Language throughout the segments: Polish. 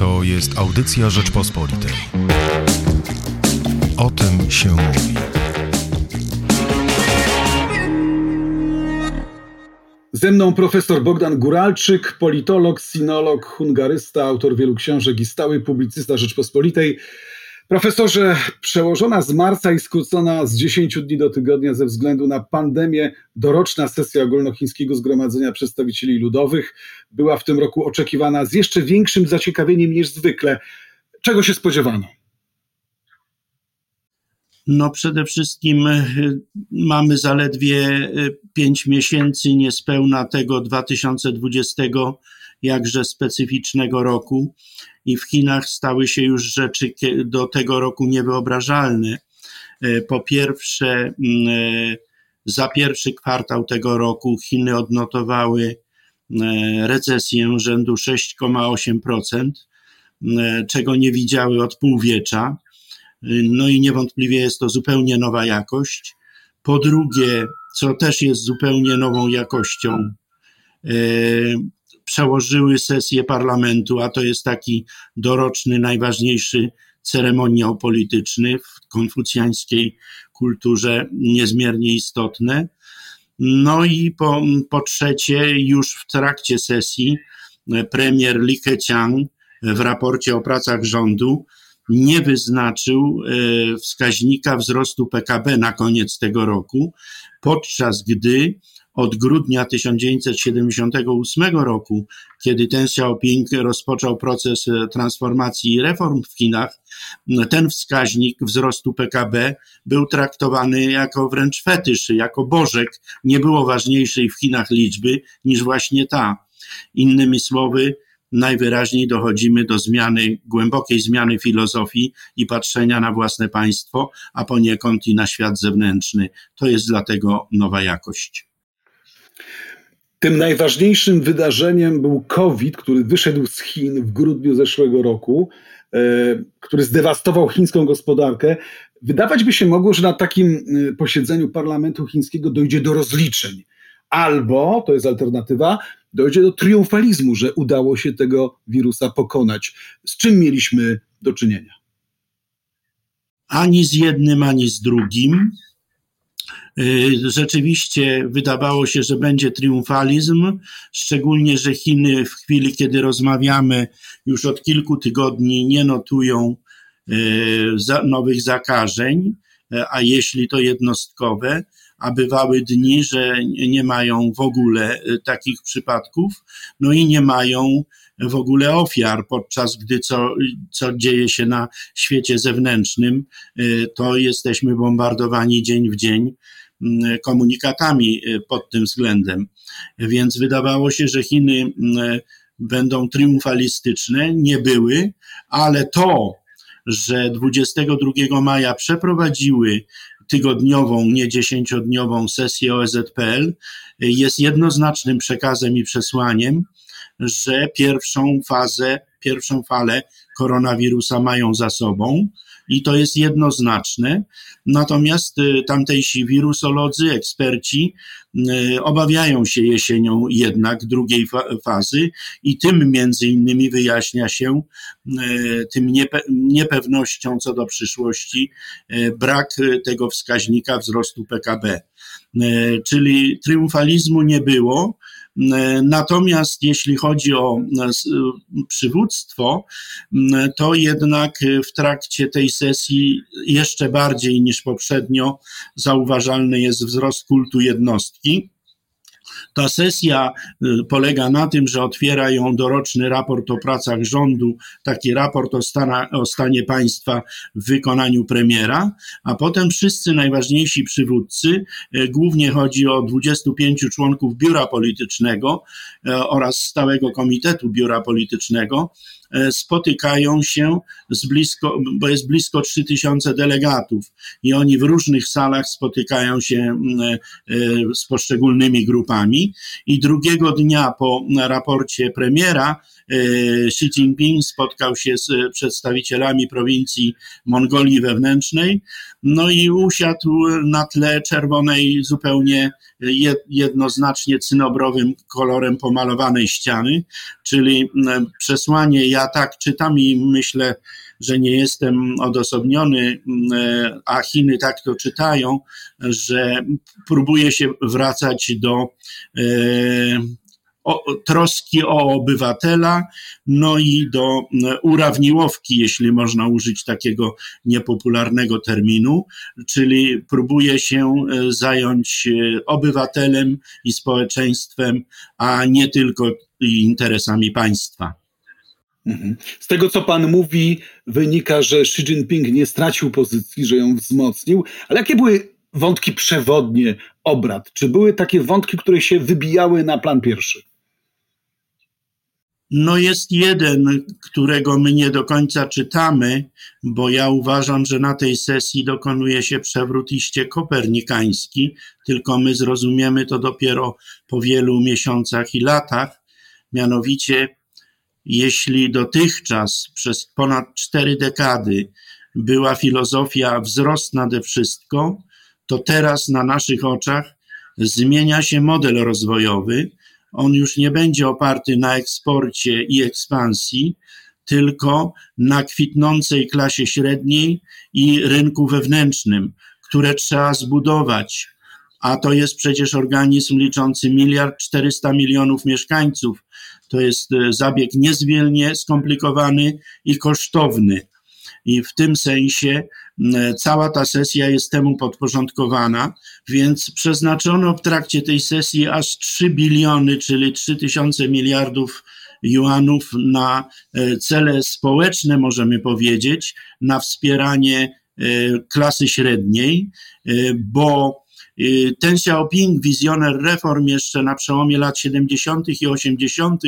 To jest audycja Rzeczpospolitej. O tym się mówi. Ze mną profesor Bogdan Guralczyk, politolog, sinolog, hungarysta, autor wielu książek i stały publicysta Rzeczpospolitej. Profesorze, przełożona z marca i skrócona z 10 dni do tygodnia ze względu na pandemię doroczna sesja ogólnochińskiego Zgromadzenia Przedstawicieli Ludowych była w tym roku oczekiwana z jeszcze większym zaciekawieniem niż zwykle. Czego się spodziewano? No przede wszystkim e, mamy zaledwie 5 e, miesięcy niespełna tego 2020 jakże specyficznego roku i w Chinach stały się już rzeczy do tego roku niewyobrażalne. E, po pierwsze, mm, za pierwszy kwartał tego roku Chiny odnotowały recesję rzędu 6,8%, czego nie widziały od półwiecza. No i niewątpliwie jest to zupełnie nowa jakość. Po drugie, co też jest zupełnie nową jakością, e, przełożyły sesję parlamentu, a to jest taki doroczny, najważniejszy ceremoniał polityczny w konfucjańskiej kulturze niezmiernie istotne. No i po, po trzecie, już w trakcie sesji premier Li Keqiang w raporcie o pracach rządu nie wyznaczył e, wskaźnika wzrostu PKB na koniec tego roku, podczas gdy od grudnia 1978 roku, kiedy Ten Xiaoping rozpoczął proces e, transformacji i reform w Chinach, ten wskaźnik wzrostu PKB był traktowany jako wręcz fetysz, jako bożek. Nie było ważniejszej w Chinach liczby niż właśnie ta. Innymi słowy, najwyraźniej dochodzimy do zmiany, głębokiej zmiany filozofii i patrzenia na własne państwo, a poniekąd i na świat zewnętrzny. To jest dlatego nowa jakość. Tym najważniejszym wydarzeniem był COVID, który wyszedł z Chin w grudniu zeszłego roku, e, który zdewastował chińską gospodarkę. Wydawać by się mogło, że na takim e, posiedzeniu parlamentu chińskiego dojdzie do rozliczeń. Albo, to jest alternatywa, dojdzie do triumfalizmu, że udało się tego wirusa pokonać. Z czym mieliśmy do czynienia? Ani z jednym, ani z drugim. Y, rzeczywiście wydawało się, że będzie triumfalizm, szczególnie, że Chiny w chwili, kiedy rozmawiamy, już od kilku tygodni nie notują y, nowych zakażeń, a jeśli to jednostkowe, a bywały dni, że nie mają w ogóle y, takich przypadków, no i nie mają w ogóle ofiar, podczas gdy co, co dzieje się na świecie zewnętrznym, y, to jesteśmy bombardowani dzień w dzień mm, komunikatami y, pod tym względem. Więc wydawało się, że Chiny będą triumfalistyczne, nie były, ale to, że 22 maja przeprowadziły tygodniową, nie dziesięciodniową sesję OZPL jest jednoznacznym przekazem i przesłaniem, że pierwszą fazę, pierwszą falę koronawirusa mają za sobą i to jest jednoznaczne. Natomiast y, tamtejsi wirusolodzy, eksperci y, obawiają się jesienią jednak drugiej fazy i tym między innymi wyjaśnia się y, tym niepewnością co do przyszłości brak tego wskaźnika wzrostu PKB. Czyli triumfalizmu nie było, Natomiast jeśli chodzi o e, przywództwo, to jednak w trakcie tej sesji jeszcze bardziej niż poprzednio zauważalny jest wzrost kultu jednostki. Ta sesja y, polega na tym, że otwiera ją doroczny raport o pracach rządu, taki raport o, stana, o stanie państwa w wykonaniu premiera, a potem wszyscy najważniejsi przywódcy, y, głównie chodzi o 25 członków biura politycznego y, oraz stałego komitetu biura politycznego, spotykają się z blisko, bo jest blisko 3000 delegatów i oni w różnych salach spotykają się e, z poszczególnymi grupami. I drugiego dnia po raporcie premiera Xi Jinping spotkał się z przedstawicielami prowincji Mongolii Wewnętrznej, no i usiadł na tle czerwonej, zupełnie jednoznacznie cynobrowym kolorem pomalowanej ściany, czyli przesłanie, ja tak czytam i myślę, że nie jestem odosobniony, a Chiny tak to czytają, że próbuje się wracać do e, o, troski o obywatela, no i do urawniłowki, jeśli można użyć takiego niepopularnego terminu, czyli próbuje się e, zająć e, obywatelem i społeczeństwem, a nie tylko interesami państwa. Mhm. Z tego, co pan mówi, wynika, że Xi Jinping nie stracił pozycji, że ją wzmocnił, ale jakie były wątki przewodnie obrad? Czy były takie wątki, które się wybijały na plan pierwszy? No jest jeden, którego my nie do końca czytamy, bo ja uważam, że na tej sesji dokonuje się przewrót iście kopernikański, tylko my zrozumiemy to dopiero po wielu miesiącach i latach. Mianowicie, jeśli dotychczas przez ponad cztery dekady była filozofia wzrost nade wszystko, to teraz na naszych oczach zmienia się model rozwojowy. On już nie będzie oparty na eksporcie i ekspansji, tylko na kwitnącej klasie średniej i rynku wewnętrznym, które trzeba zbudować. A to jest przecież organizm liczący miliard 400 milionów mieszkańców. To jest e, zabieg niezwiernie skomplikowany i kosztowny. I w tym sensie cała ta sesja jest temu podporządkowana, więc przeznaczono w trakcie tej sesji aż 3 biliony, czyli 3 tysiące miliardów juanów na e, cele społeczne, możemy powiedzieć, na wspieranie e, klasy średniej, e, bo ten Xiaoping, wizjoner reform, jeszcze na przełomie lat 70. i 80.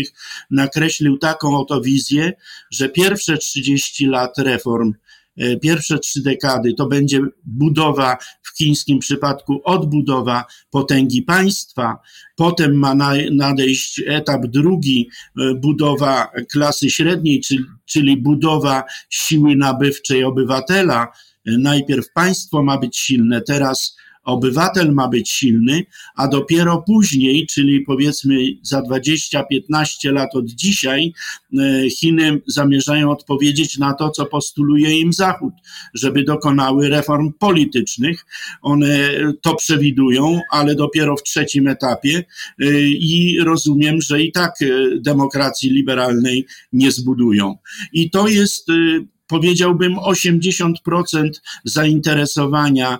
nakreślił taką oto wizję, że pierwsze 30 lat reform E, pierwsze trzy dekady to będzie budowa, w chińskim przypadku odbudowa potęgi państwa, potem ma nadejść etap drugi, e, budowa klasy średniej, czyli, budowa siły nabywczej obywatela. Najpierw państwo ma być silne, teraz obywatel ma być silny, a dopiero później, czyli powiedzmy za 20-15 lat od dzisiaj, e, Chiny zamierzają odpowiedzieć na to, co postuluje im Zachód, żeby dokonały reform politycznych. One to przewidują, ale dopiero w trzecim etapie e, i rozumiem, że i tak e, demokracji liberalnej nie zbudują. I to jest powiedziałbym 80% zainteresowania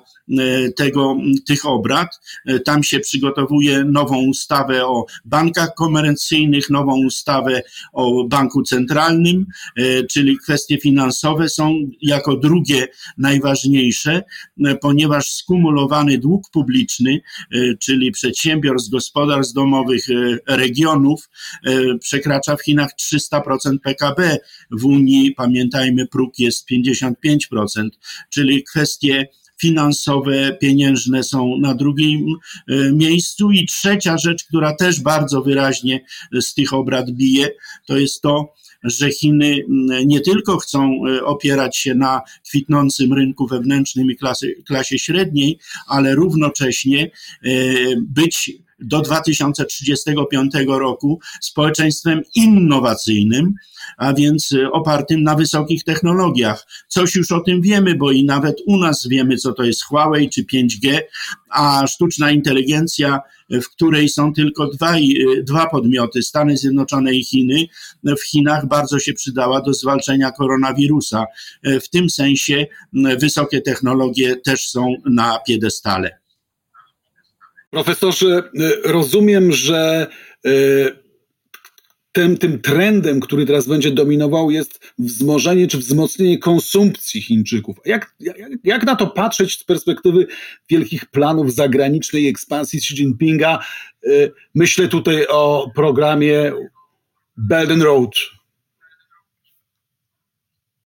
tego, tych obrad. E, tam się przygotowuje nową ustawę o bankach komercyjnych, nową ustawę o banku centralnym, e, czyli kwestie finansowe są jako drugie najważniejsze, ponieważ skumulowany dług publiczny, czyli przedsiębiorstw, gospodarstw domowych, regionów przekracza w Chinach 300% PKB. W Unii, pamiętajmy, próg jest 55%, czyli kwestie finansowe, pieniężne są na drugim e, miejscu. I trzecia rzecz, która też bardzo wyraźnie z tych obrad bije, to jest to, że Chiny nie tylko chcą e, opierać się na kwitnącym rynku wewnętrznym i klasy, klasie średniej, ale równocześnie e, być do 2035 roku społeczeństwem innowacyjnym, a więc y, opartym na wysokich technologiach. Coś już o tym wiemy, bo i nawet u nas wiemy, co to jest Huawei czy 5G, a sztuczna inteligencja, w której są tylko dwa, y, dwa podmioty, Stany Zjednoczone i Chiny, w Chinach bardzo się przydała do zwalczenia koronawirusa. W tym sensie wysokie technologie też są na piedestale. Profesorze, y, rozumiem, że y, tym, tym trendem, który teraz będzie dominował, jest wzmożenie czy wzmocnienie konsumpcji Chińczyków. Jak, jak, jak na to patrzeć z perspektywy wielkich planów zagranicznej ekspansji Xi Jinpinga? Y, myślę tutaj o programie Belt and Road,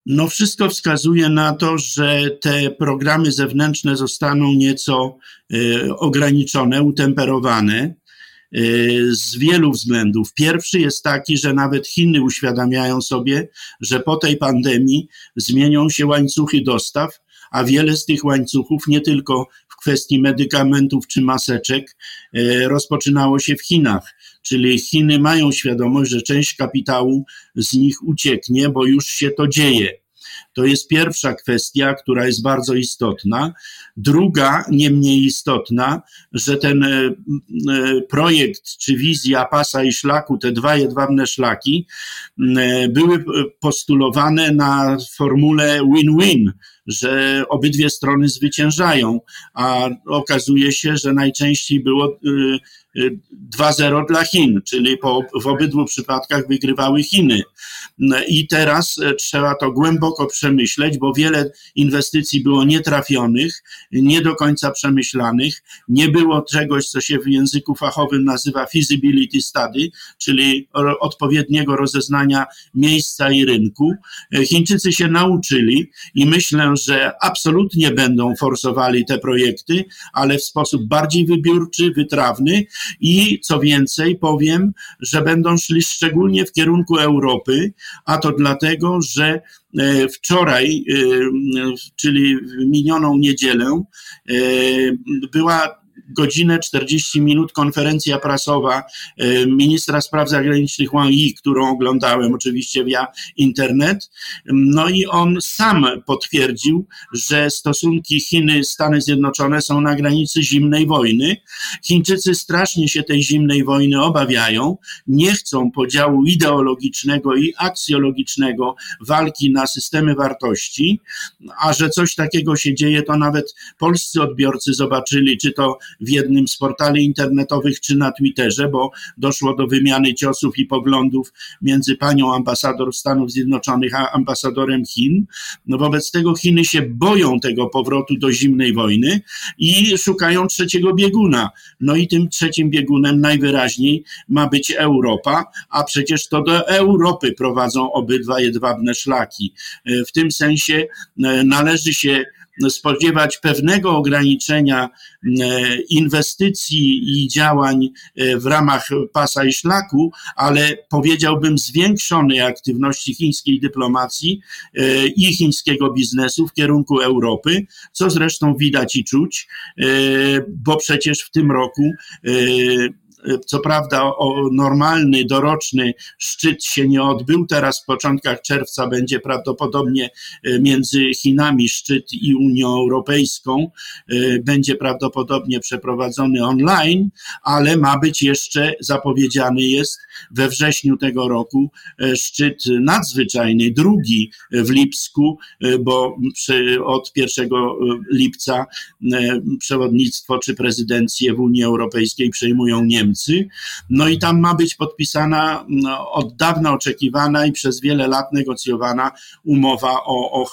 no, wszystko wskazuje na to, że te programy zewnętrzne zostaną nieco y, ograniczone, utemperowane. z wielu względów. Pierwszy jest taki, że nawet Chiny uświadamiają sobie, że po tej pandemii zmienią się łańcuchy dostaw, a wiele z tych łańcuchów, nie tylko w kwestii medykamentów czy maseczek, rozpoczynało się w Chinach. Czyli Chiny mają świadomość, że część kapitału z nich ucieknie, bo już się to dzieje. To jest pierwsza kwestia, która jest bardzo istotna. Druga, nie mniej istotna, że ten e, e, projekt czy wizja pasa i szlaku, te dwa jedwabne szlaki, e, były postulowane na formule win-win, że obydwie strony zwyciężają, a okazuje się, że najczęściej było 2-0 dla Chin, czyli po, w obydwu przypadkach wygrywały Chiny. I teraz trzeba to głęboko przemyśleć, bo wiele inwestycji było nietrafionych, nie do końca przemyślanych, nie było czegoś, co się w języku fachowym nazywa feasibility study, czyli odpowiedniego rozeznania miejsca i rynku. Chińczycy się nauczyli i myślę, że absolutnie będą forsowali te projekty, ale w sposób bardziej wybiórczy, wytrawny i co więcej, powiem, że będą szli szczególnie w kierunku Europy, a to dlatego, że E, wczoraj, e, czyli w minioną niedzielę, e, była godzinę 40 minut konferencja prasowa e, ministra spraw zagranicznych Wang Yi, którą oglądałem oczywiście via internet. No i on sam potwierdził, że stosunki Chiny-Stany Zjednoczone są na granicy zimnej wojny. Chińczycy strasznie się tej zimnej wojny obawiają, nie chcą podziału ideologicznego i aksjologicznego walki na systemy wartości, a że coś takiego się dzieje, to nawet polscy odbiorcy zobaczyli, czy to w jednym z portali internetowych czy na Twitterze, bo doszło do wymiany ciosów i poglądów między panią ambasador Stanów Zjednoczonych a ambasadorem Chin. No wobec tego Chiny się boją tego powrotu do zimnej wojny i szukają trzeciego bieguna. No i tym trzecim biegunem najwyraźniej ma być Europa, a przecież to do Europy prowadzą obydwa jedwabne szlaki. W tym sensie e, należy się spodziewać pewnego ograniczenia e, inwestycji i działań e, w ramach pasa i szlaku, ale powiedziałbym zwiększonej aktywności chińskiej dyplomacji e, i chińskiego biznesu w kierunku Europy, co zresztą widać i czuć, bo przecież w tym roku co prawda normalny, doroczny szczyt się nie odbył. Teraz w początkach czerwca będzie prawdopodobnie e, między Chinami szczyt i Unią Europejską. E, będzie prawdopodobnie przeprowadzony online, ale ma być jeszcze, zapowiedziany jest we wrześniu tego roku e, szczyt nadzwyczajny, drugi w Lipsku, bo przy, od 1 lipca przewodnictwo czy prezydencję w Unii Europejskiej przejmują Niemcy. No i tam ma być podpisana no, od dawna oczekiwana i przez wiele lat negocjowana umowa o, o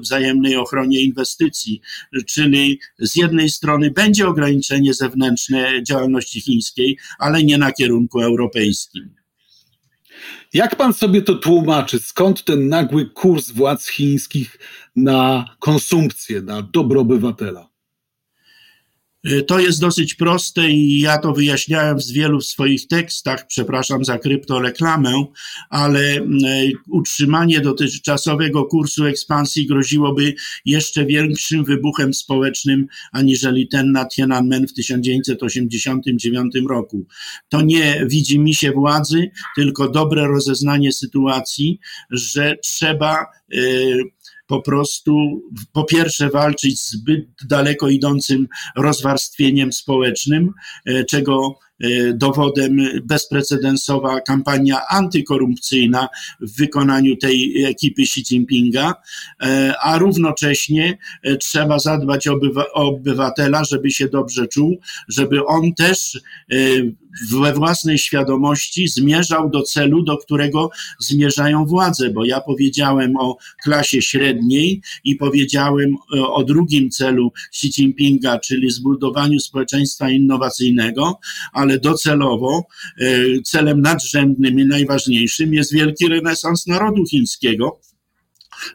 wzajemnej ochronie inwestycji, czyli z jednej strony będzie ograniczenie zewnętrzne działalności chińskiej, ale nie na kierunku europejskim. Jak pan sobie to tłumaczy? Skąd ten nagły kurs władz chińskich na konsumpcję, na dobro obywatela? Y, to jest dosyć proste i ja to wyjaśniałem w wielu swoich tekstach, przepraszam za kryptoreklamę, ale y, utrzymanie dotychczasowego kursu ekspansji groziłoby jeszcze większym wybuchem społecznym aniżeli ten na Tiananmen w 1989 roku. To nie widzi mi się władzy, tylko dobre rozeznanie sytuacji, że trzeba y, po prostu po pierwsze walczyć z zbyt daleko idącym rozwarstwieniem społecznym, e, czego dowodem bezprecedensowa kampania antykorupcyjna w wykonaniu tej ekipy Xi Jinpinga, e, a równocześnie e, trzeba zadbać o obywatela, żeby się dobrze czuł, żeby on też we własnej świadomości zmierzał do celu, do którego zmierzają władze, bo ja powiedziałem o klasie średniej i powiedziałem o drugim celu Xi Jinpinga, czyli zbudowaniu społeczeństwa innowacyjnego, ale docelowo e, celem nadrzędnym i najważniejszym jest wielki renesans narodu chińskiego,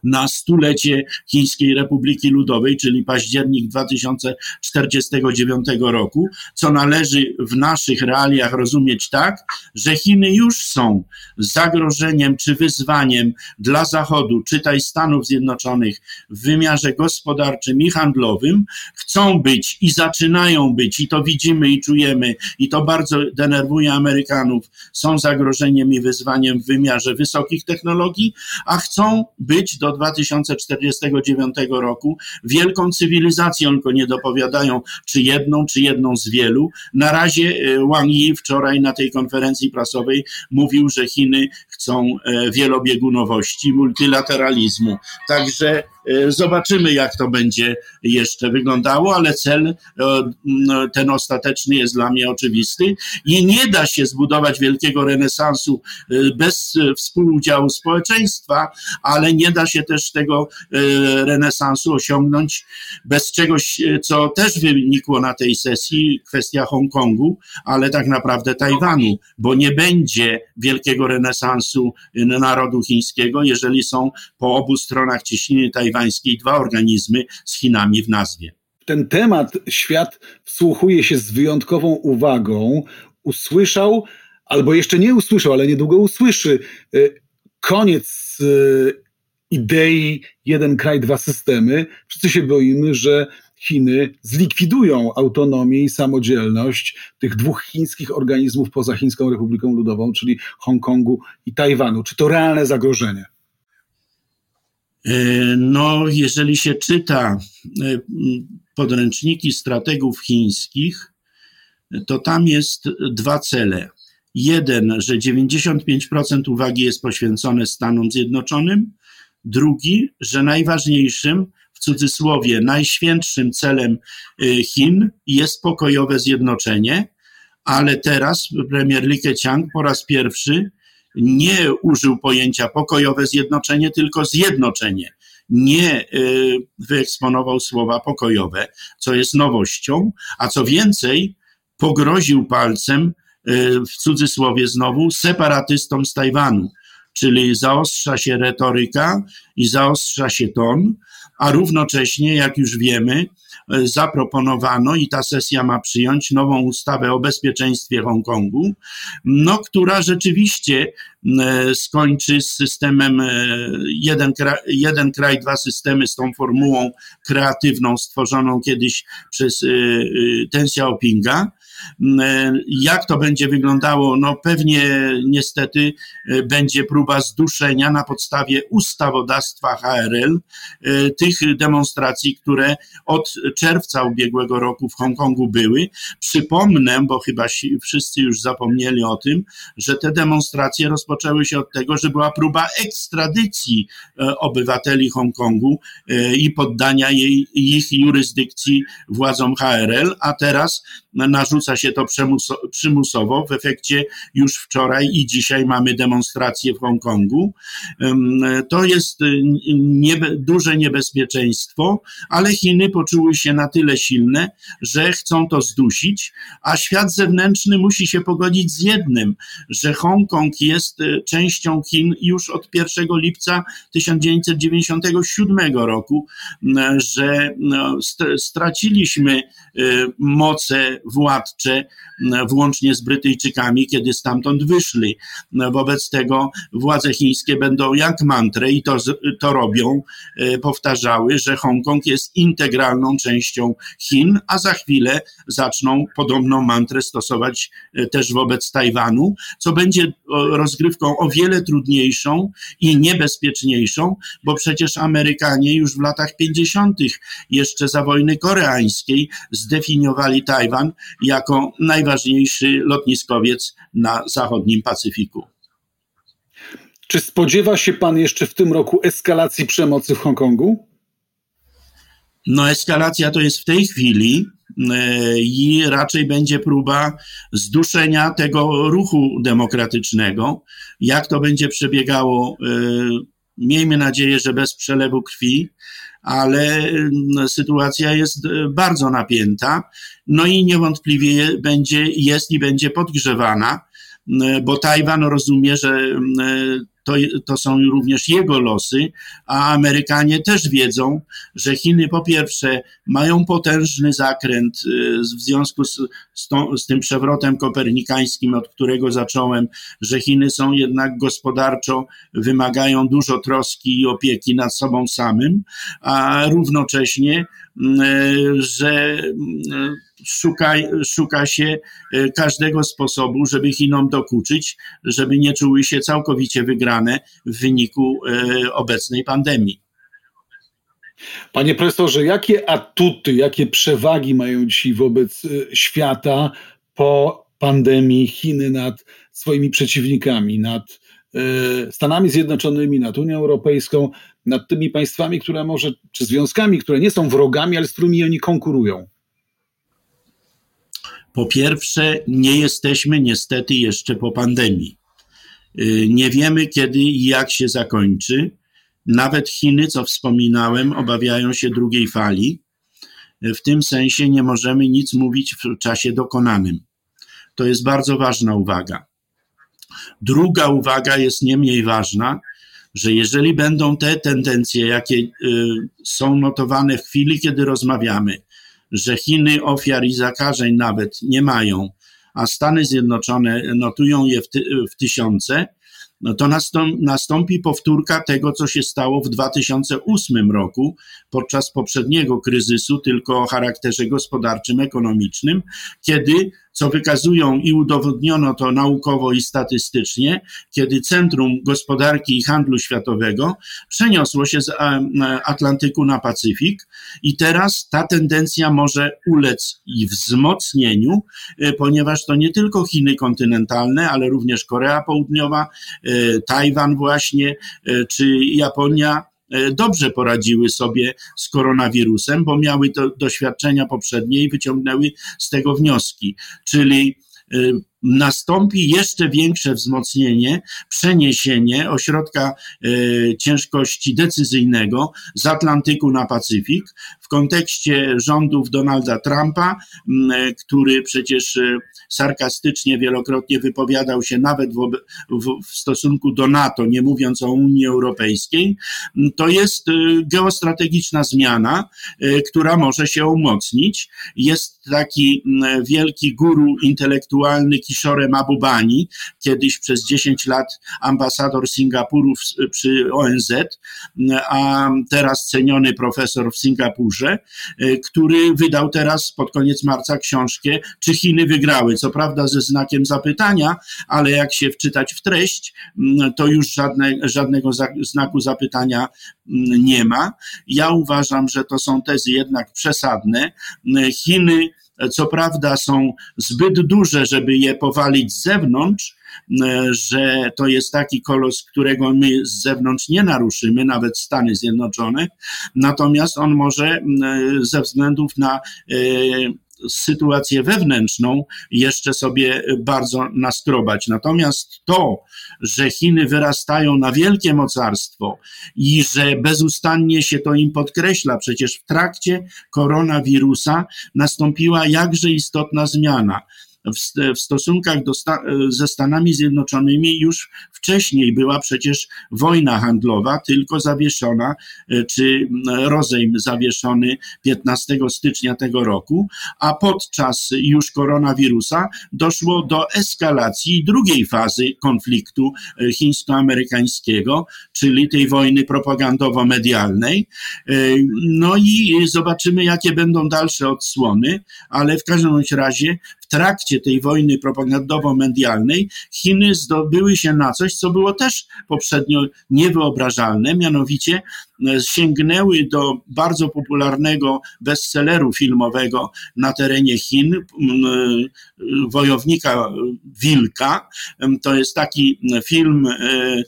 na stulecie Chińskiej Republiki Ludowej, czyli październik 2049 roku, co należy w naszych realiach rozumieć tak, że Chiny już są zagrożeniem czy wyzwaniem dla Zachodu, czytaj Stanów Zjednoczonych w wymiarze gospodarczym i handlowym, chcą być i zaczynają być, i to widzimy i czujemy, i to bardzo denerwuje Amerykanów, są zagrożeniem i wyzwaniem w wymiarze wysokich technologii, a chcą być do 2049 roku wielką cywilizacją, tylko nie dopowiadają, czy jedną, czy jedną z wielu. Na razie e, Wang Yi wczoraj na tej konferencji prasowej mówił, że Chiny chcą e, wielobiegunowości, multilateralizmu. Także E, zobaczymy, jak to będzie jeszcze wyglądało, ale cel e, ten ostateczny jest dla mnie oczywisty i nie da się zbudować wielkiego renesansu bez współudziału społeczeństwa, ale nie da się też tego renesansu osiągnąć bez czegoś, co też wynikło na tej sesji, kwestia Hongkongu, ale tak naprawdę Tajwanu, bo nie będzie wielkiego renesansu narodu chińskiego, jeżeli są po obu stronach ciśniny tajwańskiej dwa organizmy z Chinami w nazwie. Ten temat świat wsłuchuje się z wyjątkową uwagą. Usłyszał, albo jeszcze nie usłyszał, ale niedługo usłyszy, e, koniec e, idei jeden kraj, dwa systemy. Wszyscy się boimy, że Chiny zlikwidują autonomię i samodzielność tych dwóch chińskich organizmów poza Chińską Republiką Ludową, czyli Hongkongu i Tajwanu. Czy to realne zagrożenie? E, no, jeżeli się czyta e, podręczniki strategów chińskich, to tam jest dwa cele. Jeden, że 95% uwagi jest poświęcone Stanom Zjednoczonym. Drugi, że najważniejszym, cudzysłowie, najświętszym celem e, Chin jest pokojowe zjednoczenie, ale teraz premier Li Keqiang po raz pierwszy nie użył pojęcia pokojowe zjednoczenie, tylko zjednoczenie. Nie y, wyeksponował słowa pokojowe, co jest nowością, a co więcej, pogroził palcem, y, w cudzysłowie znowu, separatystom z Tajwanu. Czyli zaostrza się retoryka i zaostrza się ton, a równocześnie, jak już wiemy, E, zaproponowano i ta sesja ma przyjąć nową ustawę o bezpieczeństwie Hongkongu, no, która rzeczywiście e, skończy z systemem e, jeden kraj, jeden kraj, dwa systemy, z tą formułą kreatywną stworzoną kiedyś przez Ten Xiaopinga. Jak to będzie wyglądało? No pewnie niestety będzie próba zduszenia na podstawie ustawodawstwa HRL tych demonstracji, które od czerwca ubiegłego roku w Hongkongu były. Przypomnę, bo chyba wszyscy już zapomnieli o tym, że te demonstracje rozpoczęły się od tego, że była próba ekstradycji e, obywateli Hongkongu e, i poddania jej, ich jurysdykcji władzom HRL, a teraz narzuca się to przymusowo. W efekcie już wczoraj i dzisiaj mamy demonstracje w Hongkongu. To jest e, niebe, duże niebezpieczeństwo, ale Chiny poczuły się na tyle silne, że chcą to zdusić, a świat zewnętrzny musi się pogodzić z jednym, że Hongkong jest e, częścią Chin już od 1 lipca 1997 roku, że no, straciliśmy moce władcze, włącznie z Brytyjczykami, kiedy stamtąd wyszli. Wobec tego władze chińskie będą jak mantrę i to, to robią, e, powtarzały, że Hongkong jest integralną częścią Chin, a za chwilę zaczną podobną mantrę stosować e, też wobec Tajwanu, co będzie rozgrywką o wiele trudniejszą i niebezpieczniejszą, bo przecież Amerykanie już w latach 50., jeszcze za wojny koreańskiej, zdefiniowali Tajwan jako najważniejszy lotniskowiec na zachodnim Pacyfiku. Czy spodziewa się pan jeszcze w tym roku eskalacji przemocy w Hongkongu? No, eskalacja to jest w tej chwili e, i raczej będzie próba zduszenia tego ruchu demokratycznego. Jak to będzie przebiegało, e, miejmy nadzieję, że bez przelewu krwi, ale sytuacja jest e, bardzo napięta, no i niewątpliwie będzie, jest i będzie podgrzewana bo Tajwan rozumie, że to, to są również jego losy, a Amerykanie też wiedzą, że Chiny po pierwsze mają potężny zakręt y, w związku z, z, tą, z tym przewrotem kopernikańskim, od którego zacząłem, że Chiny są jednak gospodarczo, wymagają dużo troski i opieki nad sobą samym, a równocześnie y, że y, szuka, szuka się każdego sposobu, żeby Chinom dokuczyć, żeby nie czuły się całkowicie wygrane w wyniku obecnej pandemii. Panie profesorze, jakie atuty, jakie przewagi mają dzisiaj wobec y, świata po pandemii Chiny nad swoimi przeciwnikami, nad Stanami Zjednoczonymi, nad Unią Europejską, nad tymi państwami, które może, czy związkami, które nie są wrogami, ale z którymi oni konkurują? Po pierwsze, nie jesteśmy niestety jeszcze po pandemii. Y, nie wiemy, kiedy i jak się zakończy. Nawet Chiny, co wspominałem, obawiają się drugiej fali. W tym sensie nie możemy nic mówić w czasie dokonanym. To jest bardzo ważna uwaga. Druga uwaga jest nie mniej ważna, że jeżeli będą te tendencje, jakie y, są notowane w chwili, kiedy rozmawiamy, że Chiny ofiar i zakażeń nawet nie mają, a Stany Zjednoczone notują je w, ty, w tysiące, no to nastąpi powtórka tego, co się stało w 2008 roku podczas poprzedniego kryzysu, tylko o charakterze gospodarczym, ekonomicznym, kiedy co wykazują i udowodniono to naukowo i statystycznie, kiedy Centrum Gospodarki i Handlu Światowego przeniosło się z e, Atlantyku na Pacyfik i teraz ta tendencja może ulec i wzmocnieniu, e, ponieważ to nie tylko Chiny kontynentalne, ale również Korea Południowa, e, Tajwan właśnie, czy Japonia. E, dobrze poradziły sobie z koronawirusem, bo miały to doświadczenia poprzednie i wyciągnęły z tego wnioski. Czyli e, nastąpi jeszcze większe wzmocnienie, przeniesienie ośrodka e, ciężkości decyzyjnego z Atlantyku na Pacyfik w kontekście rządów Donalda Trumpa, który przecież sarkastycznie wielokrotnie wypowiadał się nawet w, w, w stosunku do NATO, nie mówiąc o Unii Europejskiej, to jest y, geostrategiczna zmiana, y, która może się umocnić. Jest taki wielki guru intelektualny Kishore Mabubani, kiedyś przez 10 lat ambasador Singapuru przy ONZ, a teraz ceniony profesor w Singapurze, y, który wydał teraz pod koniec marca książkę Czy Chiny wygrały? co prawda ze znakiem zapytania, ale jak się wczytać w treść, mm, to już żadne, żadnego znaku zapytania nie ma. Ja uważam, że to są tezy jednak przesadne. Chiny, co prawda, są zbyt duże, żeby je powalić z zewnątrz, że to jest taki kolos, którego my z zewnątrz nie naruszymy, nawet Stany Zjednoczone, natomiast on może ze względów na e, sytuację wewnętrzną jeszcze sobie bardzo naskrobać. Natomiast to, że Chiny wyrastają na wielkie mocarstwo i że bezustannie się to im podkreśla, przecież w trakcie koronawirusa nastąpiła jakże istotna zmiana w, w stosunkach do, ze Stanami Zjednoczonymi już wcześniej była przecież wojna handlowa, tylko zawieszona, e, czy rozejm zawieszony 15 stycznia tego roku, a podczas już koronawirusa doszło do eskalacji drugiej fazy konfliktu e, chińsko-amerykańskiego, czyli tej wojny propagandowo-medialnej. E, no i zobaczymy, jakie będą dalsze odsłony, ale w każdym razie trakcie tej wojny propagandowo-medialnej Chiny zdobyły się na coś, co było też poprzednio niewyobrażalne, mianowicie e, sięgnęły do bardzo popularnego bestselleru filmowego na terenie Chin, e, Wojownika Wilka. To jest taki film e,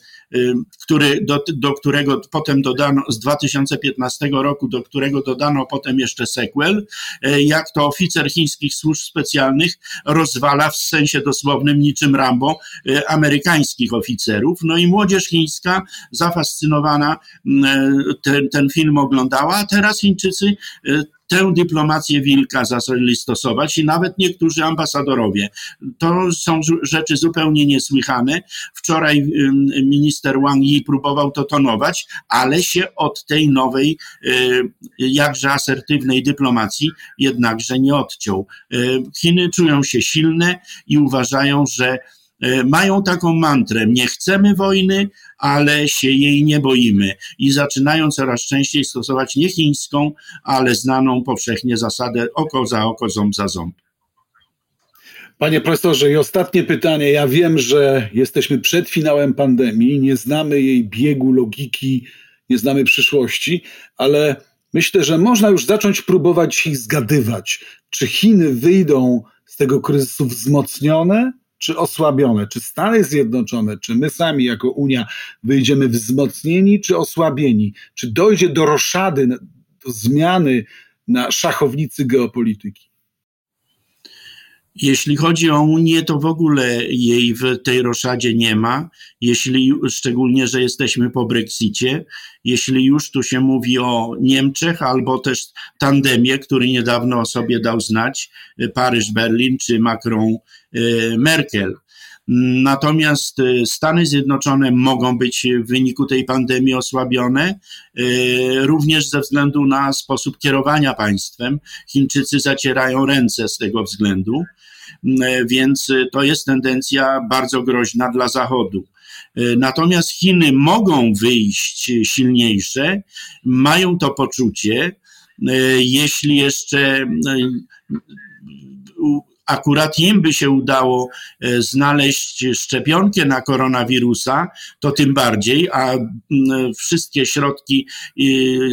który, do, do którego potem dodano z 2015 roku, do którego dodano potem jeszcze sequel, e, jak to oficer chińskich służb specjalnych rozwala w sensie dosłownym niczym Rambo e, amerykańskich oficerów. No i młodzież chińska zafascynowana e, ten, ten film oglądała, a teraz Chińczycy tę dyplomację wilka zaczęli stosować i nawet niektórzy ambasadorowie. To są rzeczy zupełnie niesłychane. Wczoraj minister Wang Yi próbował to tonować, ale się od tej nowej, y, jakże asertywnej dyplomacji jednakże nie odciął. Y, Chiny czują się silne i uważają, że mają taką mantrę: nie chcemy wojny, ale się jej nie boimy. I zaczynają coraz częściej stosować nie chińską, ale znaną powszechnie zasadę oko za oko, ząb za ząb. Panie profesorze, i ostatnie pytanie. Ja wiem, że jesteśmy przed finałem pandemii, nie znamy jej biegu, logiki, nie znamy przyszłości, ale myślę, że można już zacząć próbować ich zgadywać. Czy Chiny wyjdą z tego kryzysu wzmocnione, czy osłabione? Czy Stany Zjednoczone, czy my sami jako Unia wyjdziemy wzmocnieni, czy osłabieni? Czy dojdzie do roszady, do zmiany na szachownicy geopolityki? Jeśli chodzi o Unię, to w ogóle jej w tej roszadzie nie ma, jeśli, szczególnie, że jesteśmy po Brexicie. Jeśli już tu się mówi o Niemczech albo też tandemie, który niedawno o sobie dał znać, Paryż-Berlin czy Macron-Merkel. Natomiast Stany Zjednoczone mogą być w wyniku tej pandemii osłabione, również ze względu na sposób kierowania państwem. Chińczycy zacierają ręce z tego względu. E, więc to jest tendencja bardzo groźna dla Zachodu. Natomiast Chiny mogą wyjść silniejsze, mają to poczucie, jeśli jeszcze akurat im by się udało e, znaleźć szczepionkę na koronawirusa, to tym bardziej, a wszystkie środki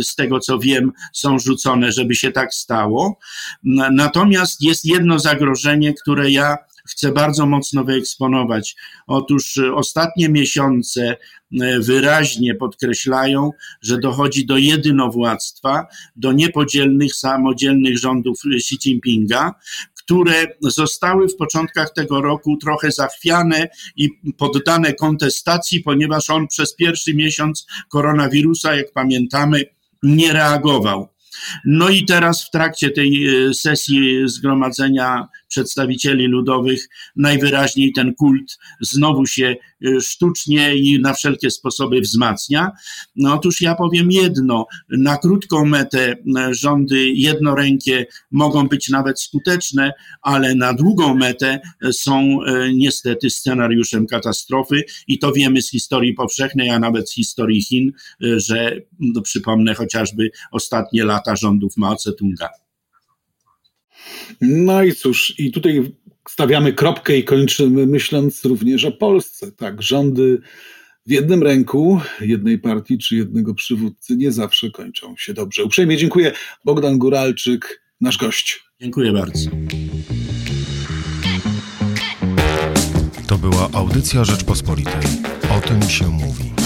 z tego co wiem są rzucone, żeby się tak stało. Natomiast jest jedno zagrożenie, które ja chcę bardzo mocno wyeksponować. Otóż e, ostatnie miesiące e, wyraźnie podkreślają, że dochodzi do jedynowładztwa, do niepodzielnych, samodzielnych rządów Xi Jinpinga, które zostały w początkach tego roku trochę zachwiane i poddane kontestacji, ponieważ on przez pierwszy miesiąc koronawirusa, jak pamiętamy, nie reagował. No i teraz w trakcie tej e, sesji Zgromadzenia Przedstawicieli Ludowych najwyraźniej ten kult znowu się e, sztucznie i na wszelkie sposoby wzmacnia. No otóż ja powiem jedno, na krótką metę e, rządy jednorękie mogą być nawet skuteczne, ale na długą metę są niestety scenariuszem katastrofy i to wiemy z historii powszechnej, a nawet z historii Chin, że no, przypomnę chociażby ostatnie lata rządów Mao Tse-tunga. No i cóż, i tutaj stawiamy kropkę i kończymy, myśląc również o Polsce. Tak, rządy w jednym ręku jednej partii czy jednego przywódcy nie zawsze kończą się dobrze. Uprzejmie dziękuję. Bogdan Guralczyk, nasz gość. Dziękuję bardzo. To była audycja Rzeczpospolitej. O tym się mówi.